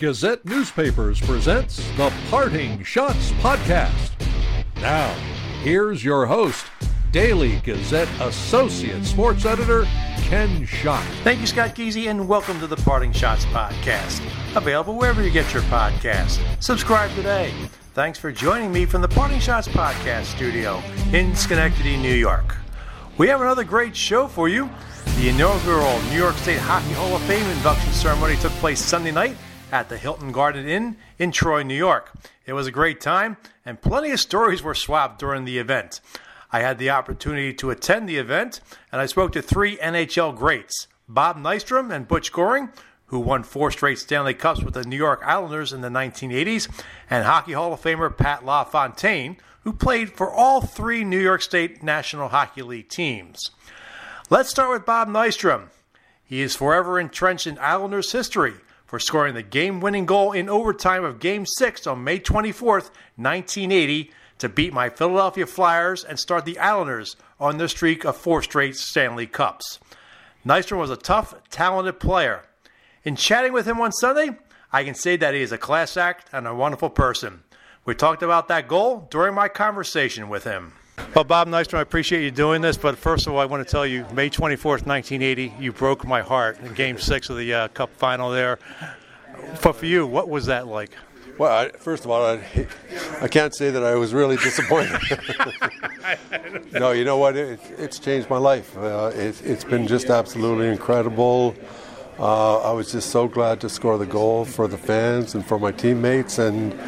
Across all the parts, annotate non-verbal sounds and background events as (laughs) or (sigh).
Gazette Newspapers presents the Parting Schotts Podcast. Now, here's your host, Daily Gazette Associate Sports Editor, Ken Schott. Thank you, Scott Geezy, and welcome to the Parting Schotts Podcast. Available wherever you get your podcast. Subscribe today. Thanks for joining me from the Parting Schotts Podcast studio in Schenectady, New York. We have another great show for you. The inaugural New York State Hockey Hall of Fame induction ceremony took place Sunday night at the Hilton Garden Inn in Troy, New York. It was a great time, and plenty of stories were swapped during the event. I had the opportunity to attend the event, and I spoke to three NHL greats Bob Nystrom and Butch Goring, who won four straight Stanley Cups with the New York Islanders in the 1980s, and Hockey Hall of Famer Pat LaFontaine, who played for all three New York State National Hockey League teams. Let's start with Bob Nystrom. He is forever entrenched in Islanders history for scoring the game winning goal in overtime of Game 6 on May 24, 1980, to beat my Philadelphia Flyers and start the Islanders on their streak of four straight Stanley Cups. Nystrom was a tough, talented player. In chatting with him on Sunday, I can say that he is a class act and a wonderful person. We talked about that goal during my conversation with him. Well, Bob Nystrom, I appreciate you doing this, but first of all, I want to tell you, May 24th, 1980, you broke my heart in Game 6 of the uh, Cup final there. But for you, what was that like? Well, I, first of all, I, I can't say that I was really disappointed. (laughs) no, you know what? It, it's changed my life. Uh, it, has been just absolutely incredible. Uh, I was just so glad to score the goal for the fans and for my teammates. And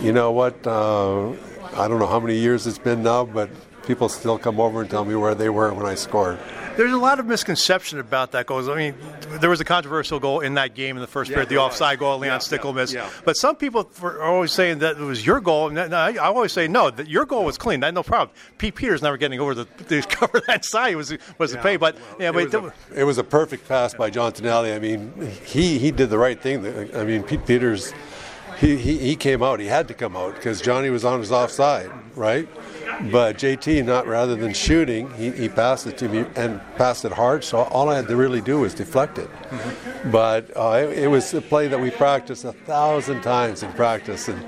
you know what? Uh, I don't know how many years it's been now, but people still come over and tell me where they were when I scored. There's a lot of misconception about that goal. I mean, there was a controversial goal in that game in the first yeah, period, the offside goal, Leon yeah, Stickle missed. Yeah. But some people are always saying that it was your goal. And I always say no, that your goal was clean. That no problem. Pete Peeters never getting over the (laughs) to cover that side was was the pay. But yeah, it, but was a, it was a perfect pass by John Tonelli. I mean, he he did the right thing. I mean, Pete Peeters. He, he, came out. He had to come out because Johnny was on his offside, right? But JT, not rather than shooting, he, he passed it to me and passed it hard. So all I had to really do was deflect it. Mm-hmm. But uh, it, it, was a play that we practiced a thousand times in practice, and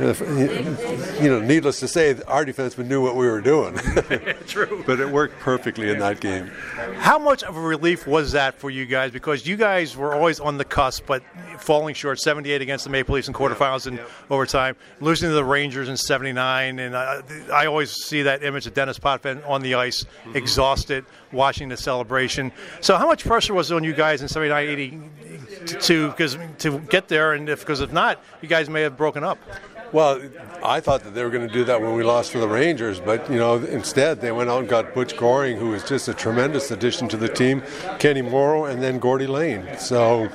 you know, needless to say, our defensemen knew what we were doing. (laughs) True. but it worked perfectly in that game. How much of a relief was that for you guys? Because you guys were always on the cusp, but falling short 78 against the Maple Leafs in quarterfinals and overtime, losing to the Rangers in 79. And I, I always see that image of Denis Potvin on the ice, mm-hmm. exhausted, watching the celebration. So, how much pressure was on you guys in 79 80 to, because, to get there? And if, because if not, you guys may have broken up. Well, I thought that they were going to do that when we lost to the Rangers, but you know, instead they went out and got Butch Goring, who was just a tremendous addition to the team, Kenny Morrow, and then Gordy Lane. So,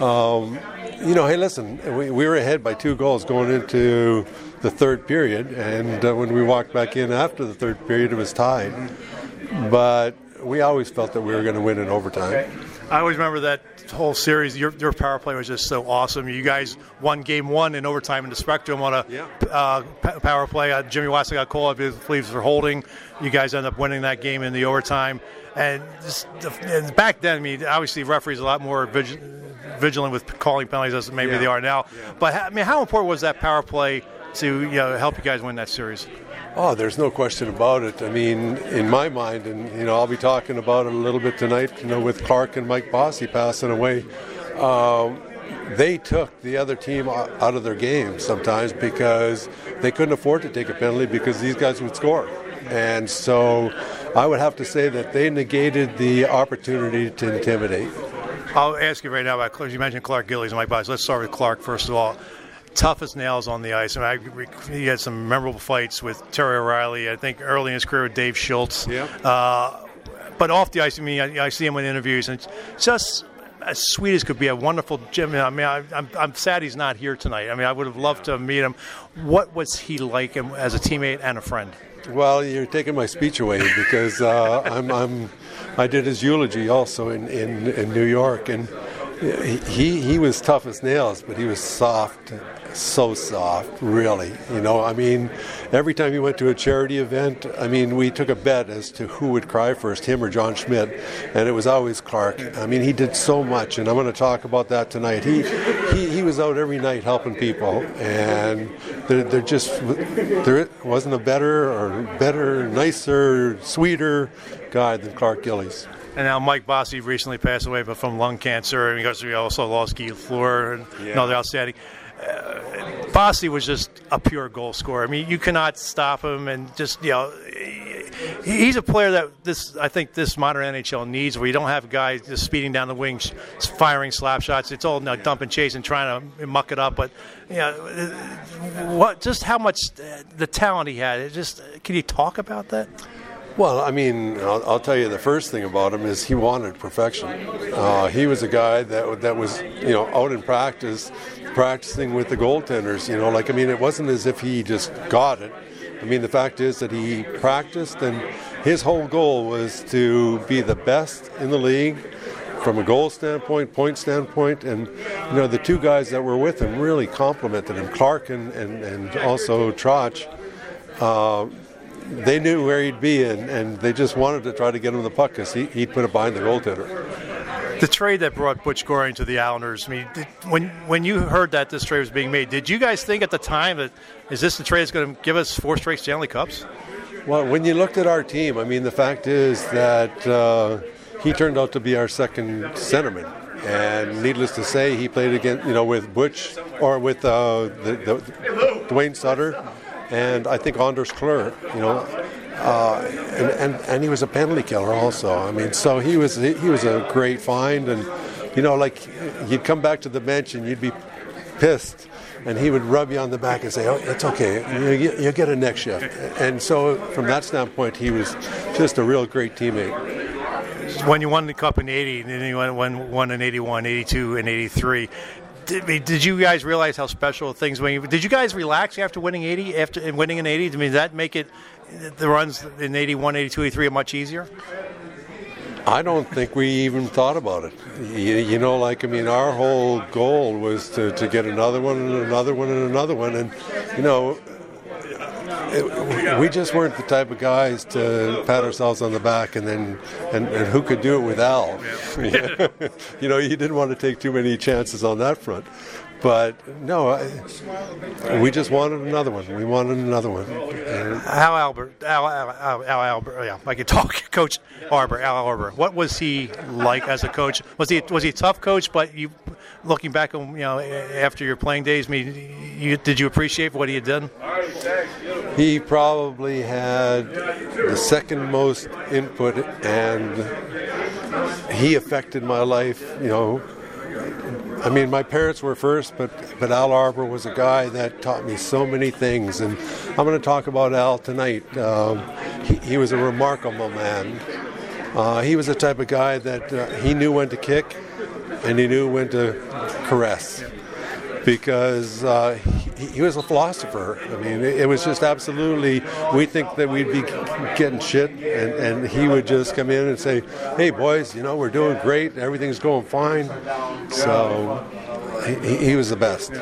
um, you know, hey, listen, we, we were ahead by two goals going into the third period, and uh, when we walked back in after the third period, it was tied. But we always felt that we were going to win in overtime. I always remember that whole series. Your, your power play was just so awesome. You guys won game one in overtime in the Spectrum on a yeah. uh, power play. Uh, Jimmy Watson got called, I believe, for holding. You guys end up winning that game in the overtime. And, just, and back then, I mean, obviously, referees a lot more vigilant with calling penalties as maybe yeah. they are now. Yeah. But I mean, how important was that power play to you know, help you guys win that series? Oh, there's no question about it. I mean, in my mind, and you know, I'll be talking about it a little bit tonight. You know, with Clark and Mike Bossy passing away, um, they took the other team out of their game sometimes because they couldn't afford to take a penalty because these guys would score, and so I would have to say that they negated the opportunity to intimidate. I'll ask you right now about you mentioned Clark Gillies and Mike Bossy. Let's start with Clark first of all tough as nails on the ice. I mean, I, he had some memorable fights with Terry O'Reilly. I think early in his career with Dave Schultz. Yeah. Uh, but off the ice, I mean, I, I, see him in interviews, and just as sweet as could be. A wonderful Jim. I mean, I, am I'm, I'm sad he's not here tonight. I mean, I would have loved to meet him. What was he like as a teammate and a friend? Well, you're taking my speech away because uh, I'm, I'm, I did his eulogy also in, in, in New York, and he he was tough as nails, but he was soft so soft, really. You know, I mean, every time he went to a charity event, I mean, we took a bet as to who would cry first, him or John Schmidt, and it was always Clark. I mean, he did so much, and I'm going to talk about that tonight. He he, he was out every night helping people, and there, there just there wasn't a better or better, nicer, sweeter guy than Clark Gillies. And now Mike Bossy recently passed away, but from lung cancer, and because we also lost Guy Lafleur and Yeah. another outstanding. Bossy was just a pure goal scorer. I mean, you cannot stop him, and just you know, he's a player that this I think this modern NHL needs, where you don't have guys just speeding down the wings, firing slap shots. It's all know, dump and chase and trying to muck it up. But you know, what just how much the talent he had. It just can you talk about that? Well, I mean, I'll, I'll tell you the first thing about him is he wanted perfection. Uh, he was a guy that that was, you know, out in practice, practicing with the goaltenders. You know, like I mean, it wasn't as if he just got it. I mean, the fact is that he practiced, and his whole goal was to be the best in the league from a goal standpoint, point standpoint, and you know, the two guys that were with him really complimented him, Clark and and, and also Trotch uh, they knew where he'd be, and, and they just wanted to try to get him the puck because he, he'd put it behind the goaltender. The trade that brought Butch Goring to the Islanders. I mean, did, when when you heard that this trade was being made, did you guys think at the time that is this the trade that's going to give us four straight Stanley Cups? Well, when you looked at our team, I mean, the fact is that uh, he turned out to be our second centerman. And needless to say, he played against, you know, with Butch or with uh, the, the, Duane Sutter and I think Anders Kallur, you know. Uh, and, and, and he was a penalty killer also. I mean, so he was he was a great find, and you know, like you'd come back to the bench and you'd be pissed, and he would rub you on the back and say, "Oh, it's okay, you, you, get a next shift." And so, from that standpoint, he was just a real great teammate. When you won the Cup in '80, and then you won, won, in '81, '82, and '83. Did, did you guys realize how special things? You, did you guys relax after winning '80? After winning in '80, I mean, does that make it the runs in '81, '82, '83 are much easier? I don't think we even thought about it. You, you, know, like, I mean, our whole goal was to, to get another one and another one and another one. And, you know, it, we just weren't the type of guys to pat ourselves on the back and then, and, and who could do it with Al? (laughs) you know, you didn't want to take too many chances on that front. But no, I, we just wanted another one. We wanted another one. And Al Albert, Al, Al, Al, Al Albert, oh, yeah, I could talk. (laughs) Coach Arbour, Al Arbour. What was he like as a coach? Was he was he a tough coach? But you, looking back on you know after your playing days, I mean, you, did you appreciate what he had done? He probably had the second most input, and he affected my life. You know, I mean, my parents were first, but but Al Arbour was a guy that taught me so many things, and I'm going to talk about Al tonight. Um, he, he was a remarkable man. Uh, he was the type of guy that uh, he knew when to kick, and he knew when to caress, because uh, he, he was a philosopher. I mean, it, it was just absolutely. We think that we'd be getting shit, and, and he would just come in and say, "Hey, boys, you know we're doing great. Everything's going fine." So he, he was the best.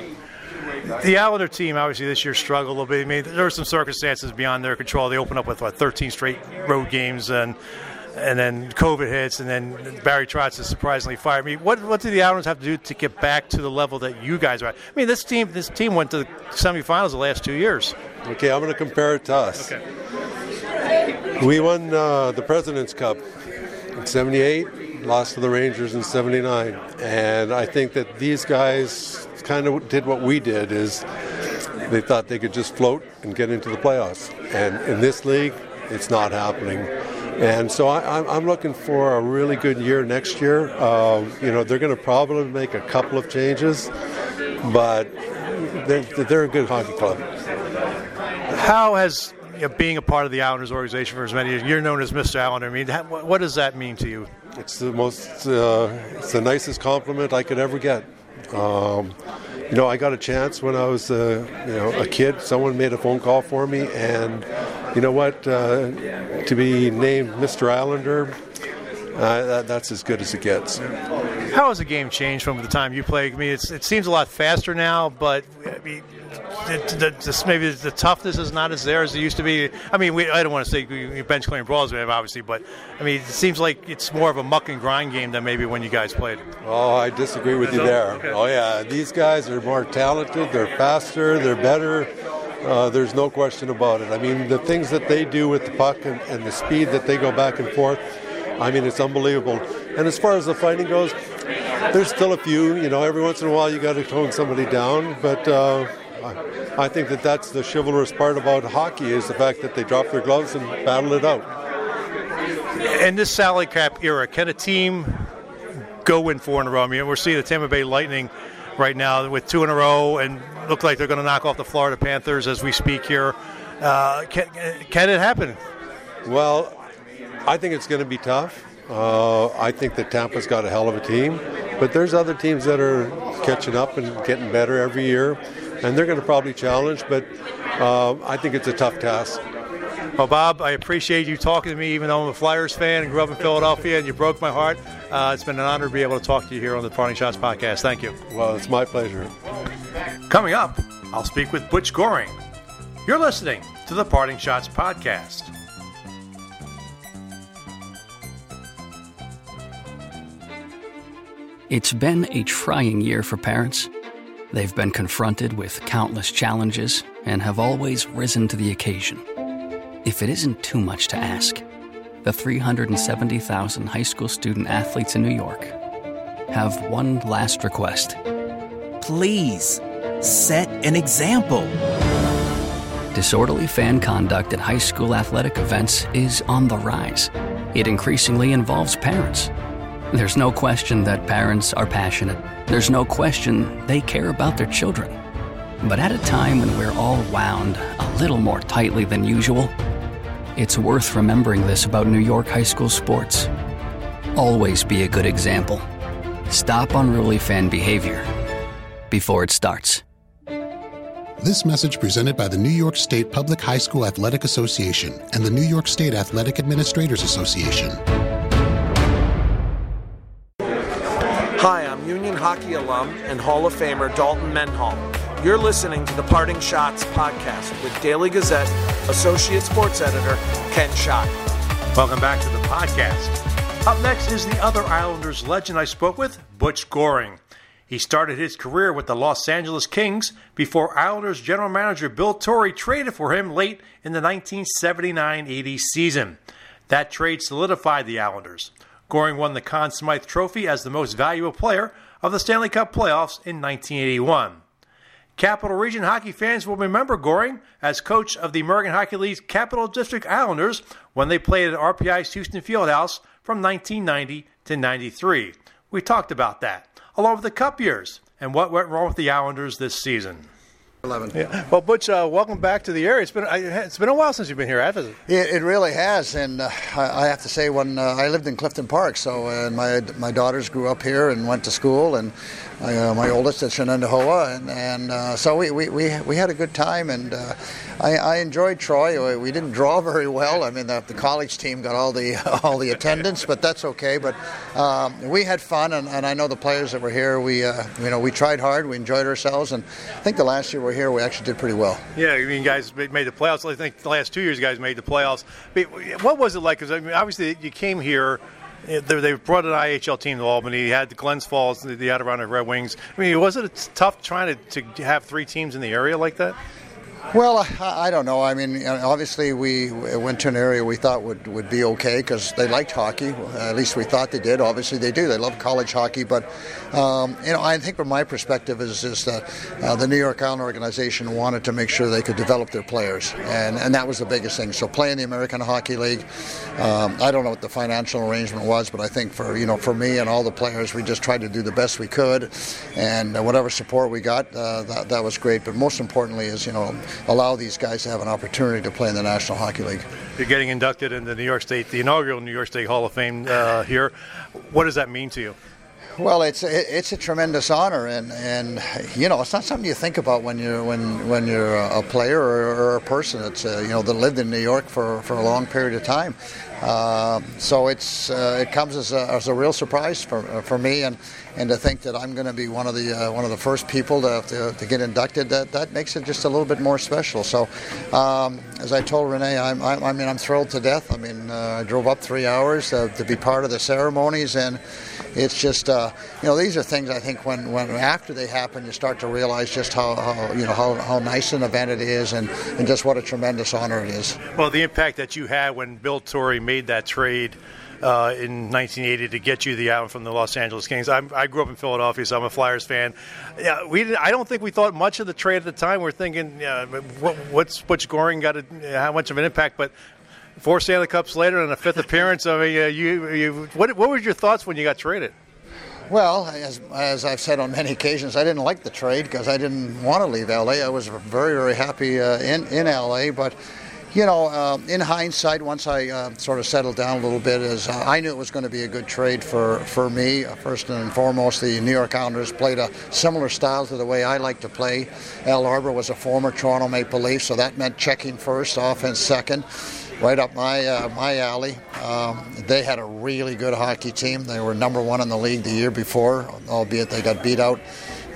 The Islander team obviously this year struggled a little bit. I mean, there were some circumstances beyond their control. They opened up with what 13 straight road games and. And then COVID hits, and then Barry Trotz is surprisingly fired. I mean, what what do the Islanders have to do to get back to the level that you guys are? at? I mean, this team this team went to the semifinals the last two years. Okay, I'm going to compare it to us. We won uh, the President's Cup in 78, lost to the Rangers in 79. And I think that these guys kind of did what we did is they thought they could just float and get into the playoffs. And in this league, it's not happening. And so I, I'm- I'm looking for a really good year next year. Um, you know, they're going to probably make a couple of changes, but they're, they're a good hockey club. How has you know, being a part of the Islanders organization for as many years, you're known as Mr. Islander. I mean, what what does that mean to you? It's the most, uh, it's the nicest compliment I could ever get. Um, you know, I got a chance when I was, uh, you know, a kid. Someone made a phone call for me, and you know what? Uh, to be named Mr. Islander, uh, that, that's as good as it gets. How has the game changed from the time you played? I mean, it seems a lot faster now, but I mean, it, the, the, maybe the toughness is not as there as it used to be. I mean, we, I don't want to say bench clearing brawls we have, obviously, but I mean, it seems like it's more of a muck and grind game than maybe when you guys played. Oh, I disagree with you there. Okay. Oh, yeah. These guys are more talented, they're faster, they're better. Uh, there's no question about it. I mean, the things that they do with the puck and, and the speed that they go back and forth, I mean, it's unbelievable. And as far as the fighting goes, there's still a few. You know, every once in a while you got to tone somebody down, but uh, I think that that's the chivalrous part about hockey is the fact that they drop their gloves and battle it out. In this salary cap era, can a team go win four in a row? I mean, we're seeing the Tampa Bay Lightning right now with two in a row and look like they're going to knock off the Florida Panthers as we speak here. Uh, can, can it happen? Well, I think it's going to be tough. Uh, I think that Tampa's got a hell of a team, but there's other teams that are catching up and getting better every year, and they're going to probably challenge. But uh, I think it's a tough task. Well, Bob, I appreciate you talking to me, even though I'm a Flyers fan and grew up in Philadelphia, and you broke my heart. Uh, it's been an honor to be able to talk to you here on the Parting Schotts podcast. Thank you. Well, it's my pleasure. Coming up, I'll speak with Butch Goring. You're listening to the Parting Schotts podcast. It's been a trying year for parents. They've been confronted with countless challenges and have always risen to the occasion. If it isn't too much to ask, the 370,000 high school student athletes in New York have one last request. Please set an example. Disorderly fan conduct at high school athletic events is on the rise. It increasingly involves parents there's no question that parents are passionate. There's no question they care about their children. But at a time when we're all wound a little more tightly than usual, it's worth remembering this about New York high school sports. Always be a good example. Stop unruly fan behavior before it starts. This message presented by the New York State Public High School Athletic Association and the New York State Athletic Administrators Association. Hi, I'm Union Hockey alum and Hall of Famer Dalton Menhall. You're listening to the Parting Schotts podcast with Daily Gazette Associate Sports Editor Ken Schott. Welcome back to the podcast. Up next is the other Islanders legend I spoke with, Butch Goring. He started his career with the Los Angeles Kings before Islanders general manager Bill Torrey traded for him late in the 1979 80 season. That trade solidified the Islanders. Goring won the Conn Smythe Trophy as the most valuable player of the Stanley Cup playoffs in 1981. Capital Region hockey fans will remember Goring as coach of the American Hockey League's Capital District Islanders when they played at RPI's Houston Fieldhouse from 1990 to 93. We talked about that, along with the Cup years and what went wrong with the Islanders this season. 11. Yeah. Well, Butch, uh, welcome back to the area. It's been it's been a while since you've been here, hasn't it? It, it really has, and uh, I, have to say, when uh, I lived in Clifton Park, so uh, my my daughters grew up here and went to school, and uh, my oldest at Shenendehowa, and, and uh, so we, we, we, we had a good time, and I, I, enjoyed Troy. We didn't draw very well. I mean, the, the, college team got all the (laughs) all the attendance, but that's okay. But um, we had fun, and, and, I know the players that were here. We you know we tried hard, we enjoyed ourselves, and I think the last year we are here, we actually did pretty well. Yeah, I mean, guys made the playoffs. I think the last two years, guys made the playoffs. What was it like? Because I mean, obviously, you came here. They brought an IHL team to Albany. You had the Glens Falls, the Adirondack Red Wings. I mean, was it tough trying to, to have three teams in the area like that? Well, I don't know. I mean, obviously, we went to an area we thought would, would be okay because they liked hockey. At least we thought they did. Obviously, they do. They love college hockey. But, um, you know, I think from my perspective is, is that uh, the New York Island organization wanted to make sure they could develop their players. And, and that was the biggest thing. So playing the American Hockey League, um, I don't know what the financial arrangement was, but I think for, you know, for me and all the players, we just tried to do the best we could. And whatever support we got, uh, that, that was great. But most importantly is, you know, allow these guys to have an opportunity to play in the National Hockey League. You're getting inducted into the New York State, the inaugural New York State Hall of Fame uh, here. What does that mean to you? Well, it's it's a tremendous honor, and, and you know it's not something you think about when you're when when you're a player or, or a person. It's uh, you know that lived in New York for, for a long period of time. Uh, so it's uh, it comes as a, as a real surprise for for me, and and to think that I'm going to be one of the uh, one of the first people to, to, to, get inducted, that, that makes it just a little bit more special. So, um, as I told Renee, I'm, I, I, mean I'm thrilled to death. I mean uh, I drove up three hours to, to, be part of the ceremonies, and it's just uh, you know these are things I think when, when after they happen you start to realize just how, how you know how, how nice an event it is, and, and just what a tremendous honor it is. Well, the impact that you had when Bill Torrey made that trade uh, in 1980 to get you the album from the Los Angeles Kings. I'm, i grew up in Philadelphia, so I'm a Flyers fan. Yeah, we I don't think we thought much of the trade at the time. We're thinking, what, what's Butch Goring got? How much of an impact? But four Stanley Cups later and a fifth appearance. I mean, uh, you, you, what, what were your thoughts when you got traded? Well, as, as I've said on many occasions, I didn't like the trade because I didn't want to leave LA. I was very, very happy uh, in, in LA, but you know, uh, in hindsight, once I uh, sort of settled down a little bit, is uh, I knew it was going to be a good trade for for me. Uh, first and foremost, the New York Islanders played a similar style to the way I like to play. Al Arbour was a former Toronto Maple Leaf, so that meant checking first, offense second. Right up my uh, my alley. Um, they had a really good hockey team. They were number one in the league the year before, albeit they got beat out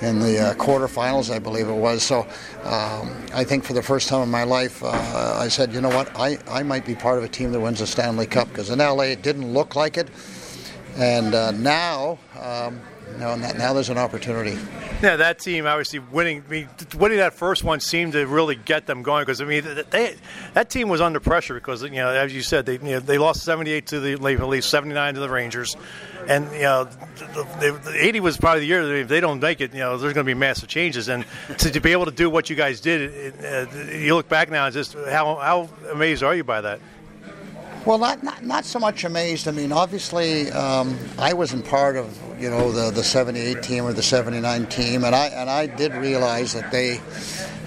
in the uh, quarterfinals, I believe it was. So um, I think for the first time in my life, uh, I said, you know what, I, I might be part of a team that wins the Stanley Cup because in LA it didn't look like it. And uh, now, um, now, now there's an opportunity. Yeah, that team obviously winning. I mean, winning that first one seemed to really get them going because I mean, they, that team was under pressure because you know, as you said, they you know, they lost 78 to the Maple Leafs, 79 to the Rangers, and you know, the, the 80 was probably the year if they don't make it, you know, there's going to be massive changes. And to, to, be able to do what you guys did, it, uh, you look back now and just how how amazed are you by that? Well, not, not, not so much amazed. I mean, obviously, um, I wasn't part of you know the, the 78 team or the 79 team, and I and I did realize that they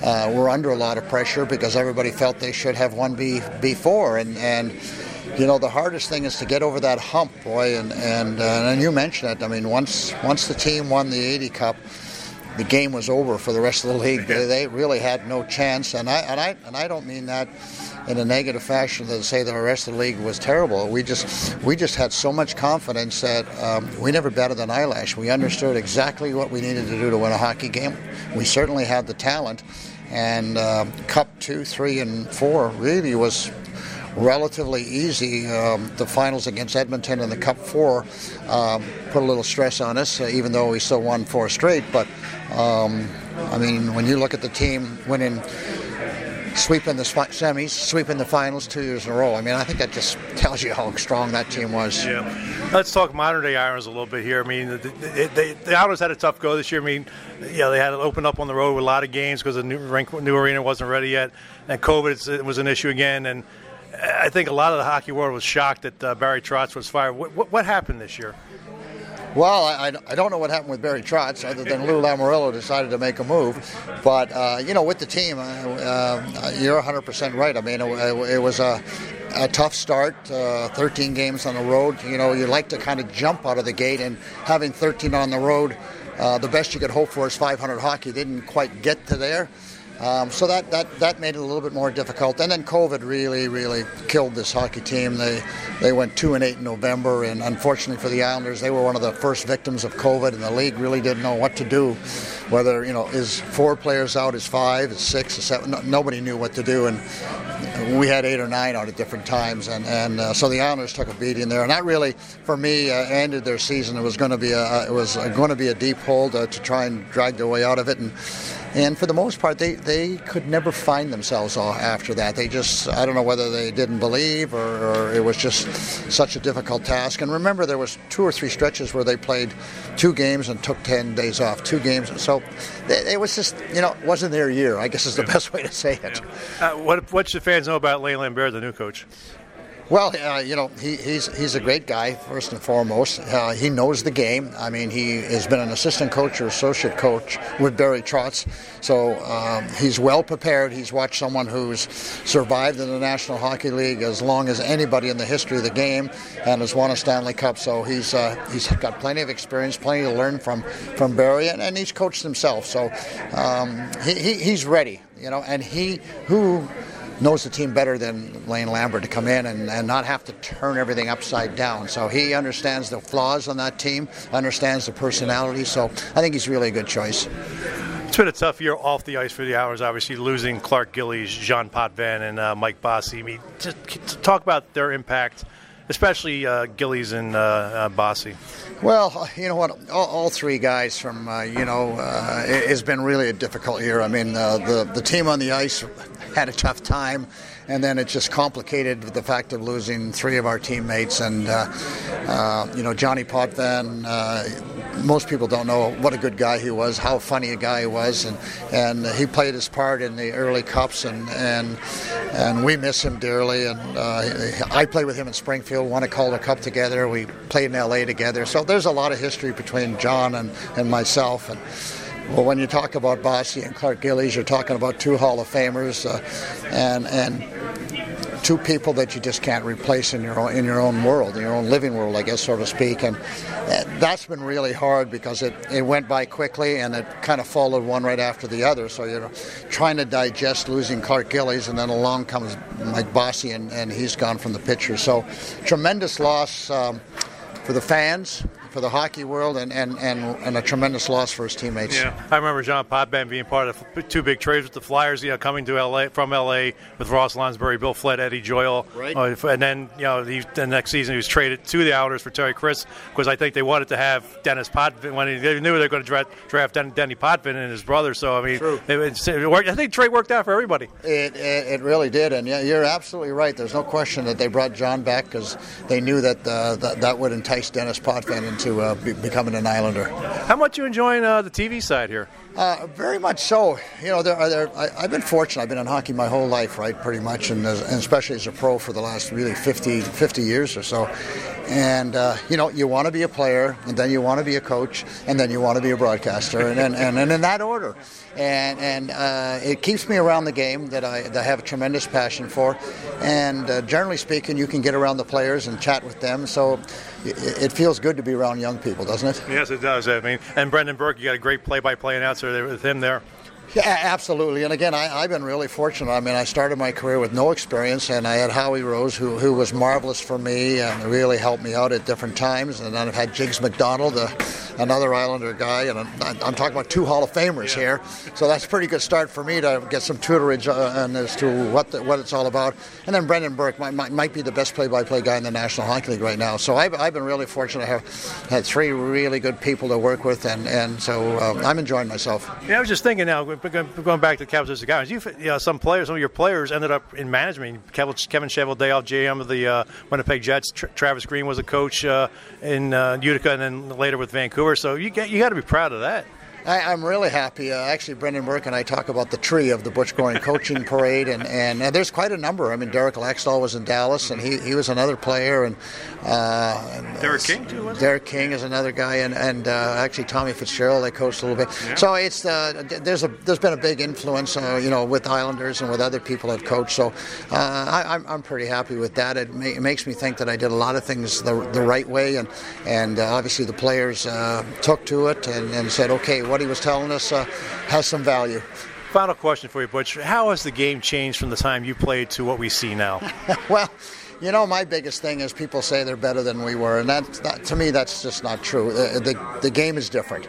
uh, were under a lot of pressure because everybody felt they should have won be, before, and and you know the hardest thing is to get over that hump, boy, and and uh, and you mentioned it. I mean, once once the team won the 80 Cup the game was over for the rest of the league. They, they really had no chance, and I and I and I don't mean that in a negative fashion to say the rest of the league was terrible. We just we just had so much confidence that um, we never betted an eyelash. We understood exactly what we needed to do to win a hockey game. We certainly had the talent, and uh, Cup two, three, and four really was relatively easy. Um, the finals against Edmonton and the Cup Four um, put a little stress on us, uh, even though we still won four straight. But um, I mean, when you look at the team winning sweeping the semis, sweeping the finals two years in a row. I mean, I think that just tells you how strong that team was. Yeah. Let's talk modern day Irons a little bit here. I mean, the, they, the had a tough go this year. I mean, yeah, they had to open up on the road with a lot of games because the new, new arena wasn't ready yet, and COVID was an issue again. And I think a lot of the hockey world was shocked that uh, Barry Trotz was fired. What, what, what happened this year? Well, I, I don't know what happened with Barry Trotz other than Lou Lamoriello decided to make a move. But, uh, you know, with the team, uh, uh, you're 100% right. I mean, it, it was a, a, tough start, uh, 13 games on the road. You know, you like to kind of jump out of the gate, and having 13 on the road, uh, the best you could hope for is 500 hockey. They didn't quite get to there. Um, so that, that, that made it a little bit more difficult. And then COVID really, really killed this hockey team. They they went two and eight in November, and unfortunately for the Islanders, they were one of the first victims of COVID, and the league really didn't know what to do. Whether you know is four players out, is five, is six, is seven. No, nobody knew what to do, and we had eight or nine out at different times, and and uh, so the Islanders took a beating there, and that really, for me, uh, ended their season. It was going to be a it was going to be a deep hole to, to try and drag their way out of it, and and for the most part, they, they could never find themselves after that. They just, I don't know whether they didn't believe or, or, it was just such a difficult task. And remember, there was two or three stretches where they played two games and took 10 days off, two games. So it was just, you know, it wasn't their year, I guess is the best way to say it. Yeah. Uh, what, what should fans know about Lane Lambert, the new coach? Well, uh, you know, he, he's he's a great guy first and foremost. Uh, he knows the game. I mean, he has been an assistant coach or associate coach with Barry Trotz, so um, he's well prepared. He's watched someone who's survived in the National Hockey League as long as anybody in the history of the game, and has won a Stanley Cup. So he's uh, he's got plenty of experience, plenty to learn from from Barry, and, and he's coached himself. So um, he, he, he's ready. You know, and he who knows the team better than Lane Lambert to come in and, and not have to turn everything upside down. So he understands the flaws on that team, understands the personality. So I think he's really a good choice. It's been a tough year off the ice for the Hours, obviously losing Clark Gillies, Jean Potvin, and uh, Mike Bossy. I mean, just talk about their impact, especially uh, Gillies and uh, uh Bossy. Well, you know what? All, all three guys from uh, you know uh, it, has been really a difficult year. I mean, the the team on the ice had a tough time, and then it just complicated the fact of losing three of our teammates. And uh, uh, you know, Johnny Potvin. Uh, most people don't know what a good guy he was, how funny a guy he was, and and he played his part in the early cups, and and and we miss him dearly. And uh, I played with him in Springfield, won a Calder Cup together. We played in LA together, so there's a lot of history between John and and myself, and. Well, when you talk about Bossy and Clark Gillies, you're talking about two Hall of Famers, uh, and and two people that you just can't replace in your own, in your own world, in your own living world, I guess, so to speak. And that's been really hard because it, it went by quickly and it kind of followed one right after the other. So you're trying to digest losing Clark Gillies, and then along comes Mike Bossy, and, and he's gone from the picture. So tremendous loss um, for the fans for the hockey world and, and, and, and a tremendous loss for his teammates. Yeah, I remember John Potvin being part of two big trades with the Flyers. You know, coming to LA from LA with Ross Lonsberry, Bill Flett, Eddie Joyal, right. Uh, and then you know he, the next season he was traded to the Outers for Terry Crisp because I think they wanted to have Denis Potvin when he, they knew they were going to draft, draft Denny Potvin and his brother. So I mean, it, it worked, I think trade worked out for everybody. It, it, it really did, and yeah, you're absolutely right. There's no question that they brought John back because they knew that, uh, that that would entice Denis Potvin into uh, be, becoming becoming an Islander. How much you enjoying uh, the TV side here? Uh, very much so. You know, there, there, I, have been fortunate. I've been in hockey my whole life, right, pretty much, and, as, and especially as a pro for the last really 50, 50 years or so. And, uh, you know, you want to be a player, and then you want to be a coach, and then you want to be a broadcaster, and, and, and, and in that order. And, and uh, it keeps me around the game that I, that I have a tremendous passion for. And uh, generally speaking, you can get around the players and chat with them. So it, feels good to be around young people, doesn't it? Yes, it does. I mean, and Brendan Burke, you got a great play-by-play announcer there with him there. Yeah, absolutely. And again, I, have been really fortunate. I mean, I started my career with no experience, and I had Howie Rose, who, who was marvelous for me and really helped me out at different times. And then I've had Jiggs McDonald, uh, another Islander guy, and I'm, I'm, talking about two Hall of Famers yeah. here. So that's a pretty good start for me to get some tutorage uh, as to what the, what it's all about. And then Brendan Burke might, might, might be the best play-by-play guy in the National Hockey League right now. So I've, I've been really fortunate to have had three really good people to work with, and, and so uh, I'm enjoying myself. Yeah, I was just thinking now, going back to Capitals as guys, you, you know, some players, some of your players ended up in management. Kevin, Kevin Cheveldayoff, GM of the uh, Winnipeg Jets. Tra- Travis Green was a coach uh, in uh, Utica, and then later with Vancouver. So you get, you got to be proud of that. I, am really happy. Uh, actually, Brendan Burke and I talk about the tree of the Butch Goring coaching (laughs) parade, and, and uh, there's quite a number. I mean, Derek Laxdal was in Dallas, and he, he was another player, and, uh, and Derek King too. Derek King is another guy, and, and uh, actually Tommy Fitzgerald they coached a little bit. Yeah. So it's uh, there's a there's been a big influence, uh, you know, with Islanders and with other people I've coached. So I, am I'm pretty happy with that. It, ma- it, makes me think that I did a lot of things the, the right way, and and obviously the players took to it and, and said, okay what he was telling us uh, has some value. Final question for you, Butch. How has the game changed from the time you played to what we see now? (laughs) well, you know, my biggest thing is people say they're better than we were, and that, that to me, that's just not true. The, the, the game is different.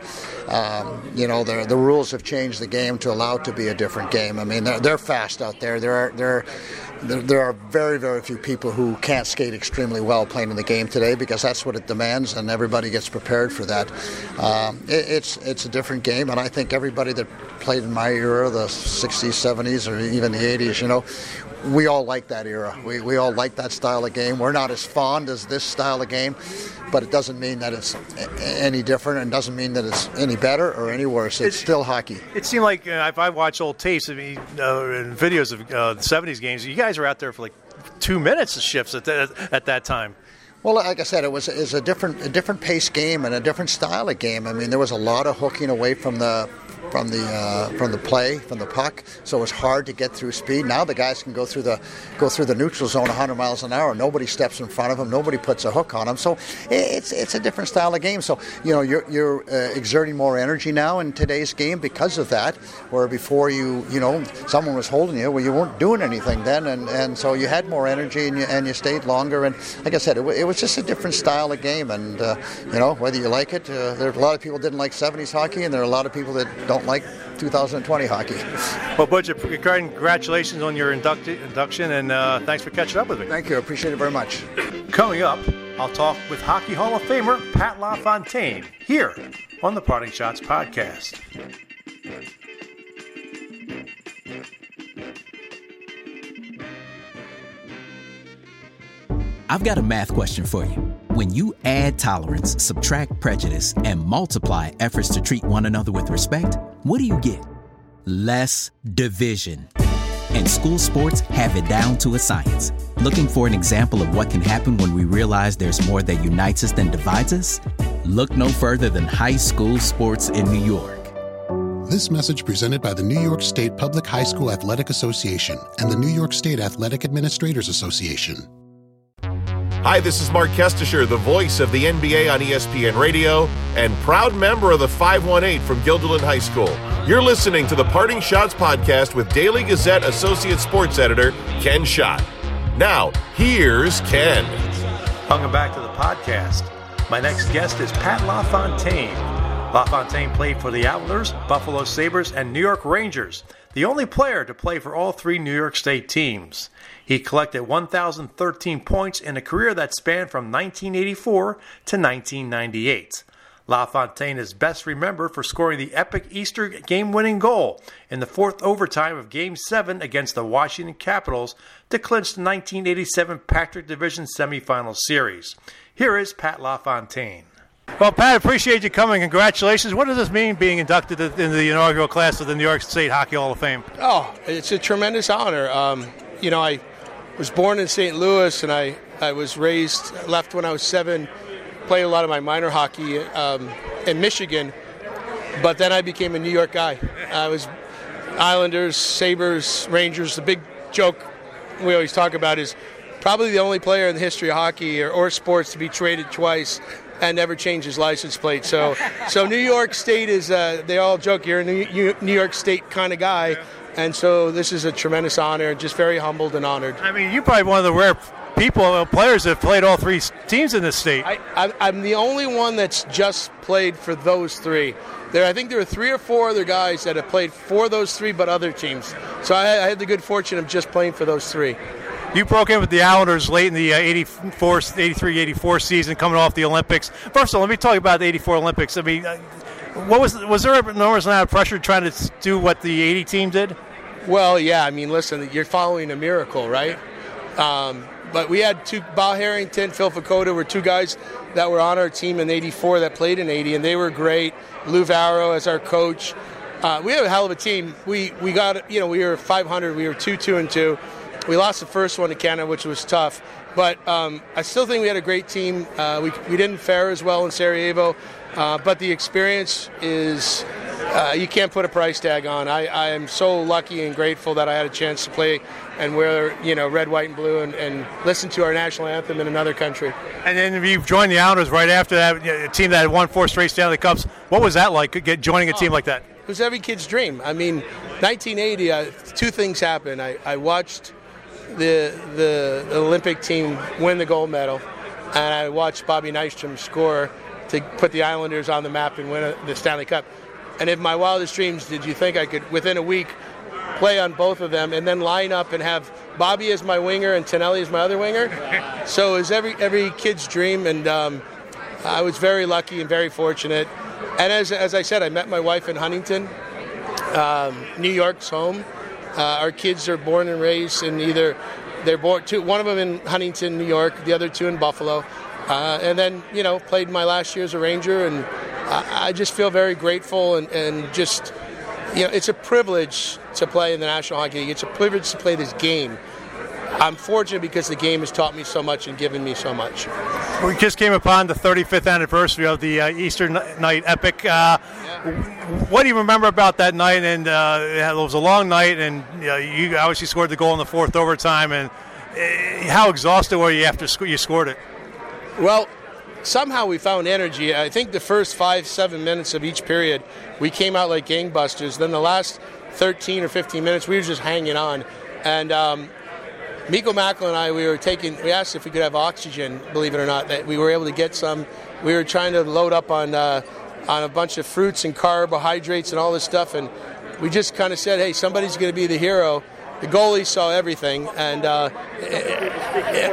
Um, you know, the, the rules have changed the game to allow it to be a different game. I mean, they're, they're fast out there. There are there there, there, are very, very few people who can't skate extremely well playing in the game today because that's what it demands, and everybody gets prepared for that. Um, it, it's it's a different game, and I think everybody that played in my era, the 60s, 70s, or even the 80s, you know, we all like that era. We, we all like that style of game. We're not as fond as this style of game, but it doesn't mean that it's any different and doesn't mean that it's any better or any worse. It's it, still hockey. It seemed like uh, if I watch old tapes I mean, uh, and videos of uh, the 70s games, you guys were out there for like two minutes of shifts at that, at that time. Well, like I said, it was, was a different a different pace game and a different style of game. I mean, there was a lot of hooking away from the from the uh, from the play from the puck, so it was hard to get through speed. Now the guys can go through the go through the neutral zone 100 miles an hour. Nobody steps in front of them. Nobody puts a hook on them. So it's it's a different style of game. So you know you're you're uh, exerting more energy now in today's game because of that. Where before you you know someone was holding you, well you weren't doing anything then, and, and so you had more energy and you and you stayed longer. And like I said, it, it was just a different style of game. And uh, you know whether you like it, uh, there are a lot of people didn't like 70s hockey, and there are a lot of people that don't like 2020 hockey. Well, Butch, congratulations on your induct- induction, and uh, thanks for catching up with me. Thank you. I appreciate it very much. Coming up, I'll talk with Hockey Hall of Famer Pat LaFontaine here on the Parting Schotts podcast. I've got a math question for you. When you add tolerance, subtract prejudice, and multiply efforts to treat one another with respect, what do you get? Less division. And school sports have it down to a science. Looking for an example of what can happen when we realize there's more that unites us than divides us? Look no further than high school sports in New York. This message presented by the New York State Public High School Athletic Association and the New York State Athletic Administrators Association. Hi, this is Marc Kestecher, the voice of the NBA on ESPN Radio and proud member of the 518 from Guilderland High School. You're listening to the Parting Schotts podcast with Daily Gazette Associate Sports Editor Ken Schott. Now, here's Ken. Welcome back to the podcast. My next guest is Pat LaFontaine. LaFontaine played for the Islanders, Buffalo Sabres, and New York Rangers, the only player to play for all three New York State teams. He collected 1,013 points in a career that spanned from 1984 to 1998. LaFontaine is best remembered for scoring the epic Easter game winning goal in the fourth overtime of Game 7 against the Washington Capitals to clinch the 1987 Patrick Division semifinal series. Here is Pat LaFontaine. Well, Pat, appreciate you coming. Congratulations. What does this mean being inducted into the inaugural class of the New York State Hockey Hall of Fame? Oh, it's a tremendous honor. Um, you know, I was born in St. Louis, and I, I was raised, left when I was seven, played a lot of my minor hockey um, in Michigan, but then I became a New York guy. I was Islanders, Sabres, Rangers. The big joke we always talk about is probably the only player in the history of hockey or, or sports to be traded twice and never change his license plate. So, so New York State is, uh, they all joke, you're a New, New York State kind of guy. And so this is a tremendous honor, just very humbled and honored. I mean, you're probably one of the rare people, uh, players that have played all three teams in this state. I, am the only one that's just played for those three. There, I think there are three or four other guys that have played for those three, but other teams. So I, I had the good fortune of just playing for those three. You broke in with the Islanders late in the uh, 84, 83, 84 season, coming off the Olympics. First of all, let me talk about the 84 Olympics. I mean, uh, what was was there an enormous amount of pressure trying to do what the 80 team did? Well, yeah. I mean, listen, you're following a miracle, right? Um, but we had two, Bob Harrington, Phil Verchota were two guys that were on our team in 84 that played in 80, and they were great. Lou Vairo as our coach. Uh, we had a hell of a team. We, we got, you know, we were 500, we were 2 2 and 2. We lost the first one to Canada, which was tough. But um, I still think we had a great team. Uh, we, we didn't fare as well in Sarajevo, uh, but the experience is uh, you can't put a price tag on. I, I am so lucky and grateful that I had a chance to play and wear you know red, white, and blue, and, and listen to our national anthem in another country. And then you've joined the Islanders right after that, a team that had won four straight Stanley Cups. What was that like, get, joining a team like that? It was every kid's dream. I mean, 1980, uh, two things happened. I, I watched the, the Olympic team win the gold medal, and I watched Bobby Nystrom score to put the Islanders on the map and win the Stanley Cup. And in my wildest dreams, did you think I could, within a week, play on both of them and then line up and have Bobby as my winger and Tonelli as my other winger? (laughs) so it was every every kid's dream, and um, I was very lucky and very fortunate. And as, as I said, I met my wife in Huntington, um, New York's home. Uh, our kids are born and raised in either they're born two, one of them in Huntington, New York, the other two in Buffalo. Uh, and then you know played my last year as a Ranger and I, just feel very grateful and, and just, you know, it's a privilege to play in the National Hockey League. It's a privilege to play this game. I'm fortunate because the game has taught me so much and given me so much. We just came upon the 35th anniversary of the uh, Easter Night Epic. Uh, what do you remember about that night? And uh, it was a long night, and you, know, you obviously scored the goal in the fourth overtime. And uh, how exhausted were you after you scored it? Well, somehow we found energy. I think the first five, seven minutes of each period, we came out like gangbusters. Then the last 13 or 15 minutes, we were just hanging on. And um, Mikko Makela and I, we were taking, we asked if we could have oxygen, believe it or not, that we were able to get some. We were trying to load up on, uh, on a bunch of fruits and carbohydrates and all this stuff. And we just kind of said, hey, somebody's going to be the hero. The goalie saw everything, and uh,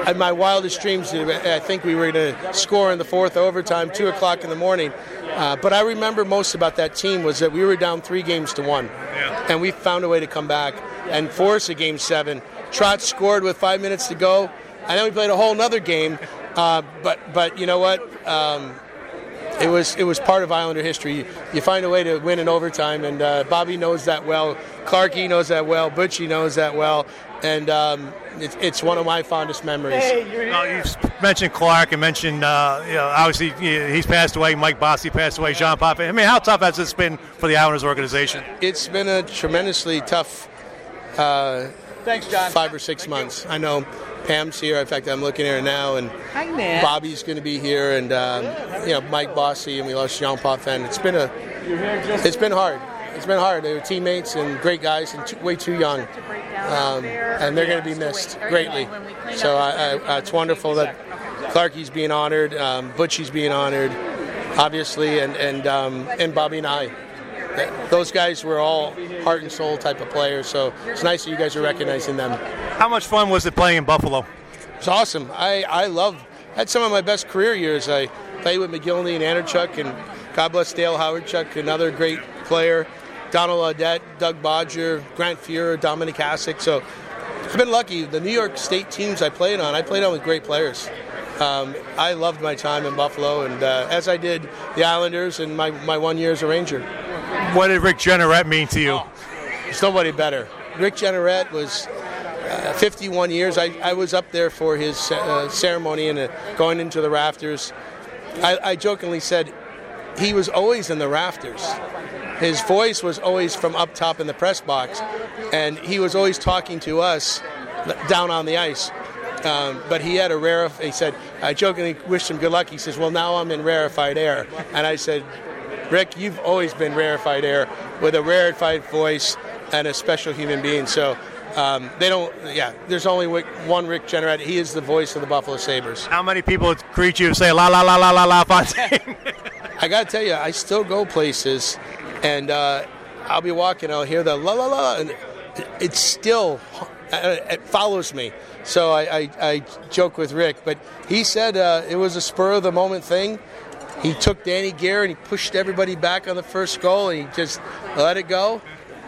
in my wildest dreams, I think we were going to score in the fourth overtime, two o'clock in the morning. Uh, but I remember most about that team was that we were down three games to one, yeah. and we found a way to come back and force a game seven. Trotz scored with five minutes to go, and then we played a whole other game. Uh, but but you know what? Um, it was it was part of Islander history. You, you find a way to win in overtime, and uh, Bobby knows that well. Clarky knows that well. Butchie knows that well, and um, it, it's one of my fondest memories. Hey, well, you mentioned Clark and mentioned uh, you know, obviously he's passed away. Mike Bossy passed away. Jean Potvin. I mean, how tough has this been for the Islanders organization? It's been a tremendously tough. Uh, Thanks, John. Five or six months. I know Pam's here. In fact, I'm looking at her now, and Hi, Bobby's going to be here, and um, you know Mike Bossy, and we lost Jean Fan. It's been a, it's been hard. It's been hard. They were teammates and great guys, and too, way too young, um, and they're going to be missed greatly. So I, I, it's wonderful that Clarky's being honored, um, Butchie's being honored, obviously, and and um, and Bobby and I those guys were all heart and soul type of players. So it's nice that you guys are recognizing them. How much fun was it playing in Buffalo? It's awesome. I I love. Had some of my best career years. I played with Mogilny and Andreychuk, and God bless Dale Hawerchuk, another great player. Donald Audette, Doug Bodger, Grant Fuhr, Dominik Hasek. So I've been lucky. The New York State teams I played on, I played on with great players. Um, I loved my time in Buffalo, and uh, as I did the Islanders and my, my one year as a Ranger. What did Rick Jeanneret mean to you? There's nobody better. Rick Jeanneret was uh, 51 years. I, I, was up there for his uh, ceremony and uh, going into the rafters. I, I jokingly said he was always in the rafters. His voice was always from up top in the press box, and he was always talking to us down on the ice. Um, but he had a rare. He said, I jokingly wished him good luck. He says, Well, now I'm in rarefied air. And I said, Rick, you've always been rarefied air with a rarefied voice and a special human being. So um, they don't, yeah, there's only one Rick Jeanneret. He is the voice of the Buffalo Sabres. How many people greet you and say, la, la, la, la, la, la, Fontaine? (laughs) (laughs) I got to tell you, I still go places and uh, I'll be walking, I'll hear the la, la, la, and it's still, uh, it follows me. So I, I, I joke with Rick, but he said uh, it was a spur of the moment thing he took Danny Gare and he pushed everybody back on the first goal and he just let it go.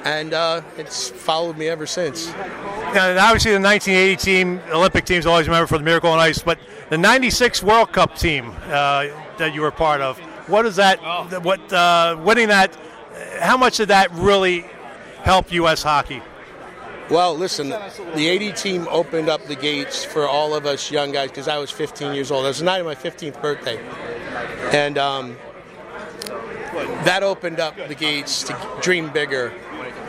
And uh, it's followed me ever since. Now, obviously, the 1980 team, Olympic teams, always remember for the Miracle on Ice, but the 96 World Cup team uh, that you were part of, what is that? Oh. What uh, winning that? How much did that really help U.S. hockey? Well, listen, the 80 team opened up the gates for all of us young guys because I was 15 years old. It was the night of my 15th birthday. And um, that opened up the gates to dream bigger.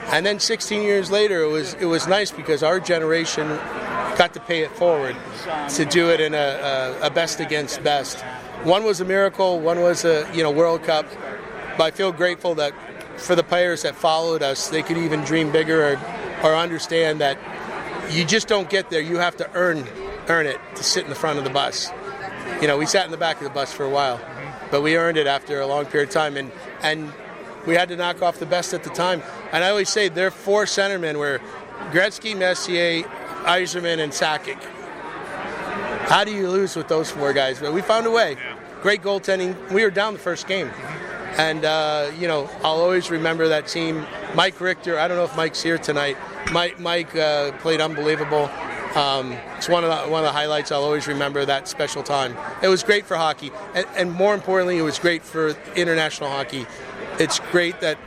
And then 16 years later, it was it was nice because our generation got to pay it forward to do it in a, a, a best against best. One was a miracle, one was a you know World Cup. But I feel grateful that for the players that followed us, they could even dream bigger or, or understand that you just don't get there. You have to earn earn it to sit in the front of the bus. You know, we sat in the back of the bus for a while but we earned it after a long period of time, and and we had to knock off the best at the time. And I always say their four centermen were Gretzky, Messier, Yzerman, and Sakic. How do you lose with those four guys? But we found a way. Great goaltending. We were down the first game. And, uh, you know, I'll always remember that team. Mike Richter, I don't know if Mike's here tonight. Mike, Mike uh, played unbelievable. Um, it's one of the one of the highlights I'll always remember that special time. It was great for hockey, and, and more importantly, it was great for international hockey. It's great that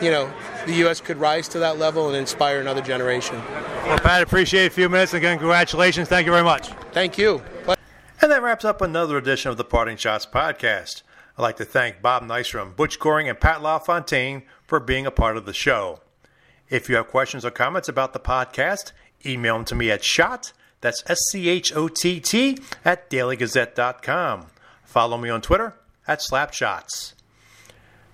you know, the U.S. could rise to that level and inspire another generation. Well, Pat, appreciate a few minutes. Again, congratulations. Thank you very much. Thank you. And that wraps up another edition of the Parting Schotts podcast. I'd like to thank Bob Nystrom, Butch Goring, and Pat LaFontaine for being a part of the show. If you have questions or comments about the podcast, email them to me at Schott, that's S-C-H-O-T-T, at dailygazette.com. Follow me on Twitter at Slapschott.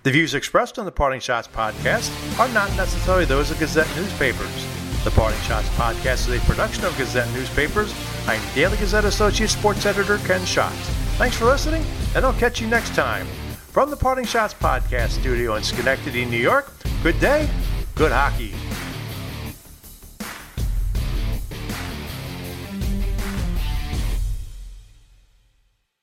The views expressed on the Parting Schotts podcast are not necessarily those of Gazette newspapers. The Parting Schotts podcast is a production of Gazette newspapers. I'm Daily Gazette Associate Sports Editor Ken Schott. Thanks for listening, and I'll catch you next time. From the Parting Schotts podcast studio in Schenectady, New York, good day, good hockey.